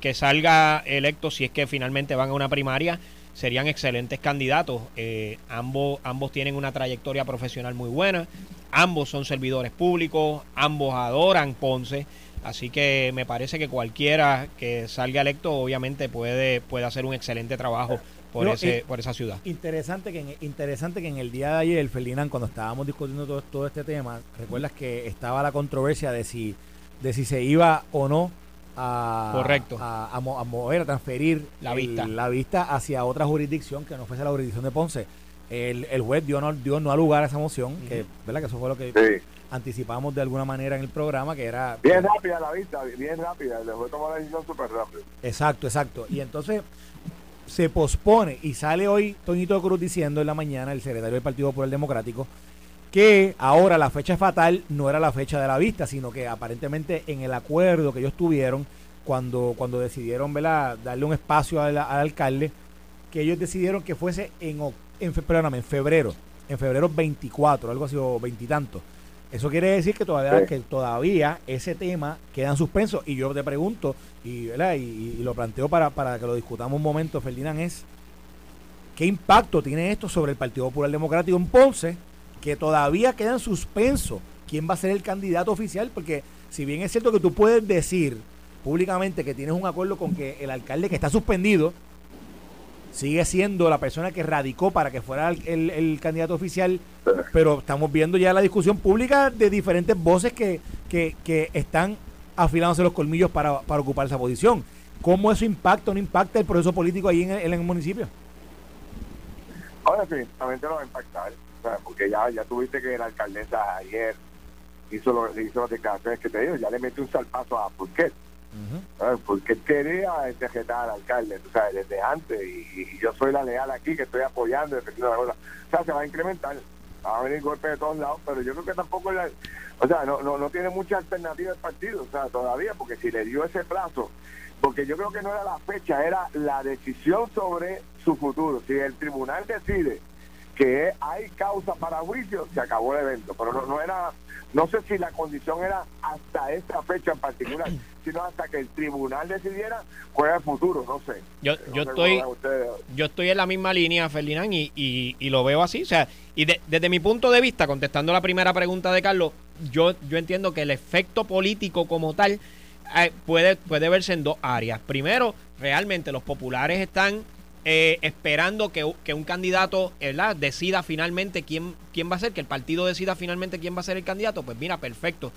D: que salga electo, si es que finalmente van a una primaria, serían excelentes candidatos. Eh, ambos, ambos tienen una trayectoria profesional muy buena, ambos son servidores públicos, ambos adoran Ponce. Así que me parece que cualquiera que salga electo obviamente puede, puede hacer un excelente trabajo por,
C: No,
D: ese, por esa ciudad.
C: Interesante que, en, interesante que en el día de ayer, Ferdinand, cuando estábamos discutiendo todo, todo este tema, recuerdas que estaba la controversia de si, de si se iba o no a,
D: Correcto.
C: a, a mo- a mover, a transferir
D: La
C: el-
D: vista.
C: la vista hacia otra jurisdicción que no fuese la jurisdicción de Ponce. El, el juez dio no, dio no a lugar a esa moción, que, ¿verdad? que eso fue lo que
F: Sí.
C: anticipamos de alguna manera en el programa, que era...
F: Bien rápida la vista, bien rápida. Voy a tomar la decisión súper rápido.
C: Exacto, exacto. Y entonces se pospone y sale hoy Toñito Cruz diciendo en la mañana, el secretario del Partido Popular Democrático, que ahora la fecha fatal no era la fecha de la vista, sino que aparentemente en el acuerdo que ellos tuvieron cuando, cuando decidieron ¿verdad? darle un espacio al, al alcalde, que ellos decidieron que fuese en, en, perdóname, en febrero, en febrero 24, algo así, o veintitantos. Eso quiere decir que todavía,
F: Sí.
C: que todavía ese tema queda en suspenso. Y yo te pregunto, y, ¿verdad? y, y lo planteo para, para que lo discutamos un momento, Ferdinand, es ¿qué impacto tiene esto sobre el Partido Popular Democrático en Ponce? Que todavía queda en suspenso quién va a ser el candidato oficial, porque si bien es cierto que tú puedes decir públicamente que tienes un acuerdo con que el alcalde que está suspendido sigue siendo la persona que radicó para que fuera el, el- candidato oficial, pero estamos viendo ya la discusión pública de diferentes voces que, que, que están afilándose los colmillos para, para ocupar esa posición. ¿Cómo eso impacta o no impacta el proceso político ahí en el, en el municipio?
F: Ahora definitivamente lo va a impactar, sea, porque ya, ya tuviste que la alcaldesa ayer hizo, lo, hizo las declaraciones que te digo, ya le mete un salpazo a Purquet. ¿sabes? Porque quería interjetar al alcalde, tú sabes, desde antes, y, y yo soy la leal aquí que estoy apoyando, defendiendo la cosa. O sea, se va a incrementar, va a venir golpes de todos lados, pero yo creo que tampoco, la- o sea, no, no, no tiene mucha alternativa el partido, o sea, todavía, porque si le dio ese plazo, porque yo creo que no era la fecha, era la decisión sobre su futuro. Si el tribunal decide que hay causa para juicio, se acabó el evento, pero no, no era, no sé si la condición era hasta esta fecha en particular, sino hasta que el tribunal decidiera cuál era el futuro, no sé.
D: Yo,
F: No
D: yo
F: sé
D: estoy, yo estoy en la misma línea, Ferdinand, y, y, y lo veo así. O sea, y de- desde mi punto de vista, contestando la primera pregunta de Carlos, yo, yo entiendo que el efecto político como tal eh, puede, puede verse en dos áreas. Primero, realmente los populares están eh, esperando que, que un candidato ¿verdad? decida finalmente quién, quién va a ser, que el partido decida finalmente quién va a ser el candidato. Pues mira, perfecto.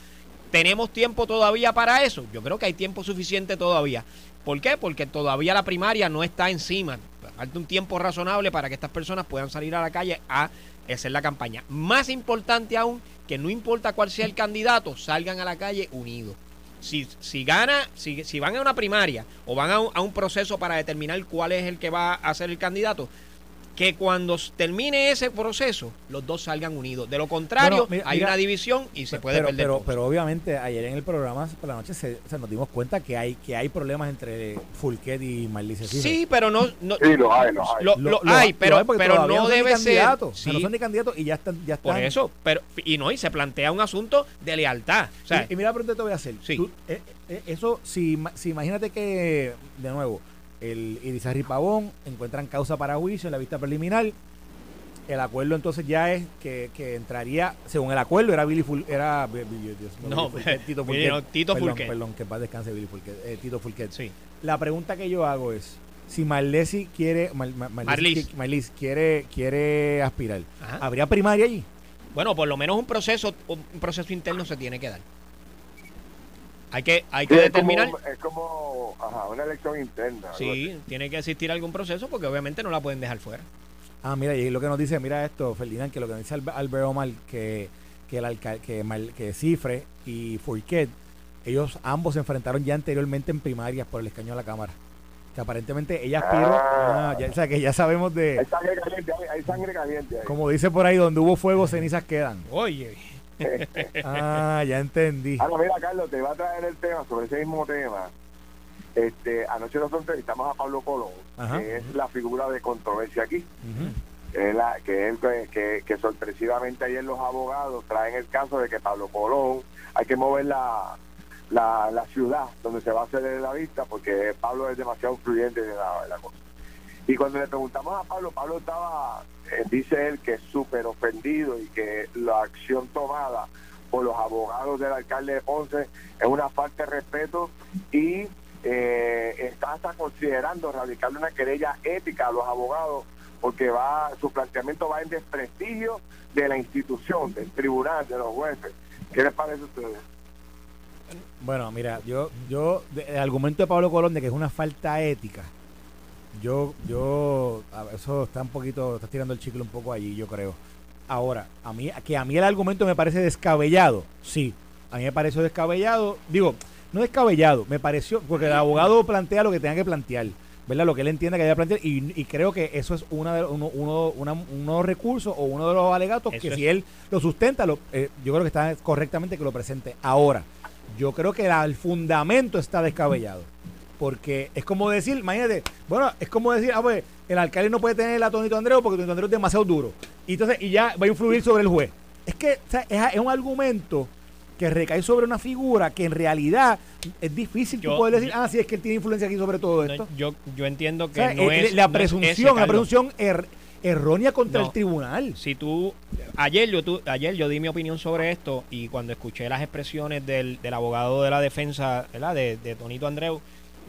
D: ¿Tenemos tiempo todavía para eso? Yo creo que hay tiempo suficiente todavía. ¿Por qué? Porque todavía la primaria no está encima. Falta un tiempo razonable para que estas personas puedan salir a la calle a hacer la campaña. Más importante aún, que no importa cuál sea el candidato, salgan a la calle unidos. Si, si gana, si, si van a una primaria o van a un, a un proceso para determinar cuál es el que va a ser el candidato, que cuando termine ese proceso, los dos salgan unidos. De lo contrario,
C: Bueno, mira-
D: hay
C: mira,
D: una división y se puede
C: pero,
D: perder.
C: pero, pero obviamente ayer en el programa por la noche se, nos dimos cuenta que hay que hay problemas entre Fulquet y Marlice.
D: Sí, pero no, no
F: Sí, los hay, los hay.
D: lo,
C: Lo-
D: lo
C: lo-
D: hay,
C: lo
D: pero,
C: hay
D: pero no
C: son ni
D: debe ser. Sí,
C: no son ni candidatos y ya están ya
D: por
C: están
D: eso, pero y no y se plantea un asunto de lealtad, o sea,
C: y, y mira la pregunta que te voy a hacer.
D: Sí.
C: Tú, eh, eh, eso, si, si imagínate que, de nuevo, el Irizarry Pavón encuentran causa para juicio en la vista preliminar, el acuerdo entonces ya es que, que entraría, según el acuerdo, era Billy Ful, era Bi- Dios,
D: No,
C: Billy Fulquet, Tito Fulquet.
D: no, Tito
C: perdón,
D: Fulquet.
C: Perdón, que paz descanse Billy Fulquet, eh, Tito Fulquet.
D: sí.
C: La pregunta que yo hago es, si Marlesi quiere, Mar- Mar-
D: Marlis.
C: Marlis quiere, quiere aspirar,
D: Ajá.
C: ¿habría primaria allí?
D: Bueno, por lo menos un proceso un proceso interno se tiene que dar. Hay que hay que
F: Sí, es
D: determinar
F: como, es como ajá, una elección interna.
D: Sí, tiene que existir algún proceso porque obviamente no la pueden dejar fuera.
C: Ah, mira, y lo que nos dice, mira esto, Ferdinand, que lo que nos dice Albe- Albert Omar, que, que, el alca- que, Mal- que Cifre y Fourquet, ellos ambos se enfrentaron ya anteriormente en primarias por el escaño de la Cámara. Que aparentemente ella aspiró.
F: Ah.
C: ah, ya- o sea, que ya sabemos
F: Hay
C: de.
F: sangre caliente, hay, hay sangre caliente. ahí.
C: Como dice por ahí, donde hubo fuego, cenizas quedan.
D: Oye,
C: Ah, ya entendí.
F: Ahora, mira, Carlos, te va a traer el tema sobre ese mismo tema. Este, anoche nosotros entrevistamos a Pablo Colón,
C: Ajá.
F: que es la figura de controversia aquí. Que es, la, que, es que, que, que sorpresivamente ayer los abogados traen el caso de que Pablo Colón hay que mover la, la, la ciudad donde se va a hacer la vista porque Pablo es demasiado influyente de la, de la cosa. Y cuando le preguntamos a Pablo, Pablo estaba, eh, dice él que es súper ofendido y que la acción tomada por los abogados del alcalde de Ponce es una falta de respeto y eh, está hasta considerando radicarle una querella ética a los abogados porque va su planteamiento va en desprestigio de la institución, del tribunal, de los jueces. ¿Qué les parece a ustedes?
C: Bueno, mira, yo, yo, el argumento de Pablo Colón de que es una falta ética, yo, yo, eso está un poquito, está tirando el chicle un poco allí, yo creo. Ahora, a mí, que a mí el argumento me parece descabellado, sí, a mí me pareció descabellado, digo, no descabellado, me pareció, porque el abogado plantea lo que tenga que plantear, ¿verdad? Lo que él entienda que haya que plantear, y, y creo que eso es una de, uno, uno, una- unos recursos o uno de los alegatos
D: Eso
C: que
D: es-
C: si él lo sustenta, lo, eh, yo creo que está correctamente que lo presente. Ahora, yo creo que la- el fundamento está descabellado. Porque es como decir, imagínate, bueno, es como decir, ah, pues, el alcalde no puede tener a Tonito Andreu porque Tonito Andreu es demasiado duro. Y entonces, y ya va a influir sobre el juez. Es que o sea, es, es un argumento que recae sobre una figura que en realidad es difícil tú poder decir,
D: yo-
C: ah, sí, es que él tiene influencia aquí sobre todo
D: no,
C: esto.
D: yo, yo entiendo
C: O
D: que
C: sea,
D: no
C: eh,
D: es
C: la
D: no es
C: presunción, la presunción er- errónea contra el tribunal.
D: si tú ayer yo tú, ayer yo di mi opinión sobre esto y cuando escuché las expresiones del, del abogado de la defensa ¿verdad? De, de Tonito Andreu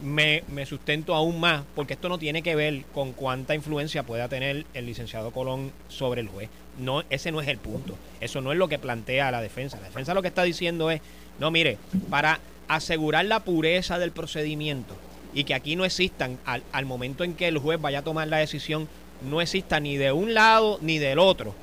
D: me, me sustento aún más porque esto no tiene que ver con cuánta influencia pueda tener el licenciado Colón sobre el juez. No ese no es el punto. Eso no es lo que plantea la defensa. La defensa lo que está diciendo es no mire para asegurar la pureza del procedimiento y que aquí no existan al, al momento en que el juez vaya a tomar la decisión no exista ni de un lado ni del otro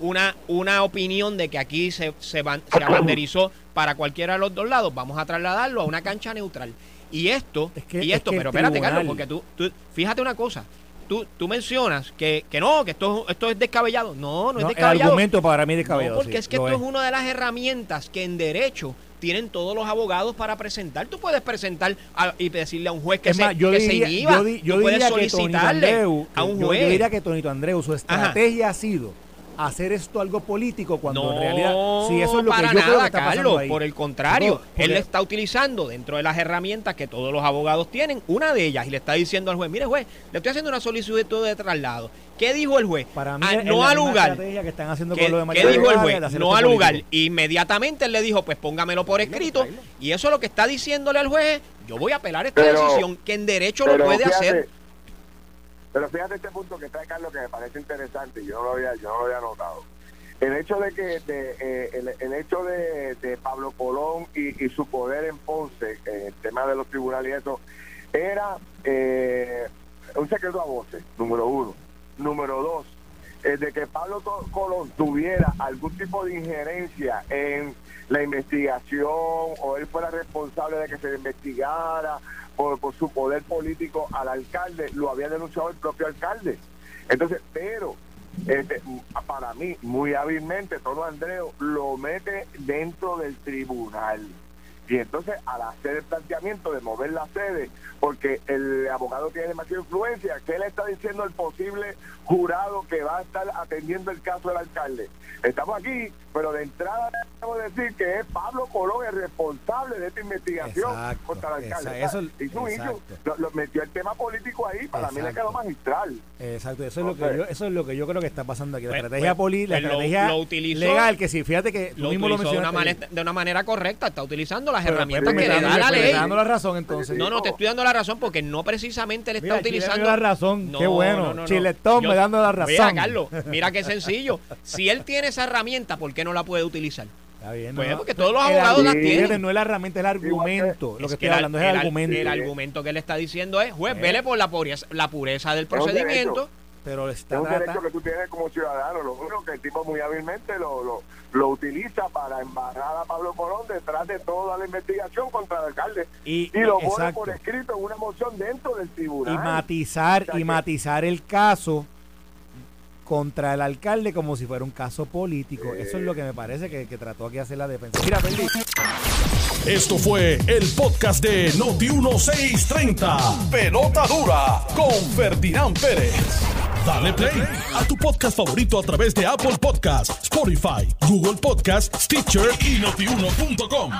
D: una, una opinión de que aquí se, se, ban- se abanderizó para cualquiera de los dos lados, vamos a trasladarlo a una cancha neutral. Y esto,
C: Es que-
D: y
C: es
D: esto,
C: que
D: pero espérate,
C: tribunal-
D: Carlos, porque tú, tú, fíjate una cosa, tú, tú mencionas que, que no, que esto, esto es descabellado. No, no, es
C: No, el
D: descabellado.
C: argumento para mí es descabellado.
D: No, porque
C: sí,
D: es que esto es una de las herramientas que en derecho tienen todos los abogados para presentar. Tú puedes presentar a- y decirle a un juez que,
C: Es
D: se,
C: más, yo
D: que
C: diría,
D: se inhiba.
C: yo di- yo
D: Tú puedes
C: diría que Tonito
D: solicitarle
C: Andreu,
D: a un juez.
C: Yo, diría que Tonito Andreu, su estrategia ha sido hacer esto algo político cuando
D: no,
C: en realidad, si eso es lo que
D: para
C: creo que
D: nada,
C: está pasando
D: Carlos.
C: ahí.
D: Por el contrario,
C: Chico, porque-
D: él está utilizando dentro de las herramientas que todos los abogados tienen, una de ellas, y le está diciendo al juez, mire juez, le estoy haciendo una solicitud de traslado. ¿Qué dijo el juez?
C: Para mí
D: Ah,
C: es
D: no al lugar.
C: que están haciendo
D: ¿Qué,
C: con lo de
D: qué dijo el juez? No al lugar.
C: político.
D: Inmediatamente él le dijo, pues póngamelo por escrito. Y eso lo que está diciéndole al juez es, yo voy a apelar esta
F: Pero-
D: decisión, que en derecho lo puede
F: fíjate-
D: hacer.
F: Pero fíjate este punto que trae Carlos que me parece interesante yo no lo había, yo no lo había notado. El hecho de que de, eh, el, el hecho de, de Pablo Colón y, y su poder en Ponce, en el tema de los tribunales y eso, era eh, un secreto a voces, número uno. Número dos, de que Pablo Colón tuviera algún tipo de injerencia en la investigación o él fuera responsable de que se investigara por, su poder político al alcalde, lo había denunciado el propio alcalde. Entonces, pero este, para mí, muy hábilmente, Tono Andreu lo mete dentro del tribunal. Y entonces, al hacer el planteamiento de mover la sede, porque el abogado tiene demasiada influencia, ¿qué le está diciendo el posible jurado que va a estar atendiendo el caso del alcalde? Estamos aquí, pero de entrada debemos decir que es Pablo Colón el responsable de esta investigación
C: Exacto,
F: contra el alcalde.
C: esa- eso-
F: Hizo un
C: exacto.
F: issue, lo, lo metió el tema político ahí, para mí le
C: Exacto.
F: quedó magistral.
C: Exacto, eso es, lo que yo, eso es lo que yo creo que está pasando aquí. La
D: Pues-
C: estrategia
D: pues-
C: política,
D: pues
C: la
D: lo-
C: estrategia
D: lo utilizó-
C: legal, que sí, fíjate que tú
D: Lo
C: mismo lo
D: de una,
C: mencionaste.
D: manera, de una manera correcta, está utilizando las
C: Pero-
D: herramientas
C: pero
D: que le da la ley.
C: dando la razón entonces.
D: No, no, te estoy dando la razón porque no precisamente le está
C: Mira, Chile me
D: utilizando.
C: dio la razón, qué bueno.
D: no, no.
C: Chiletón
D: Yo-
C: me dando la
D: Mira,
C: razón.
D: Carlos, mira qué sencillo. Si él tiene esa herramienta, ¿por qué no la puede utilizar?
C: Está bien,
D: Pues
C: no,
D: porque todos los
C: el
D: abogados
C: argumento,
D: tienen.
C: No es la herramienta, es el argumento. Lo que
D: Es
C: estoy
D: el-
C: hablando es el,
D: el-
C: argumento.
D: El argumento que él está diciendo es, juez,
C: Eh.
D: vele por la pureza, la pureza del procedimiento.
C: Pero está
F: es un derecho que tú tienes como ciudadano. Lo único que el tipo muy hábilmente lo, lo, lo utiliza para embarrar a Pablo Colón detrás de toda la investigación contra el alcalde.
C: Y-
F: lo pone por escrito en una moción dentro del tribunal.
C: y matizar
F: O sea
C: y matizar el caso contra el alcalde como si fuera un caso político. Eso es lo que me parece que, trató aquí hacer la defensa. Mira, Perdi,
A: Esto fue el podcast de Noti1630. Pelota dura con Ferdinand Pérez. Dale play a tu podcast favorito a través de Apple Podcasts, Spotify, Google Podcasts, Stitcher y notiuno.com.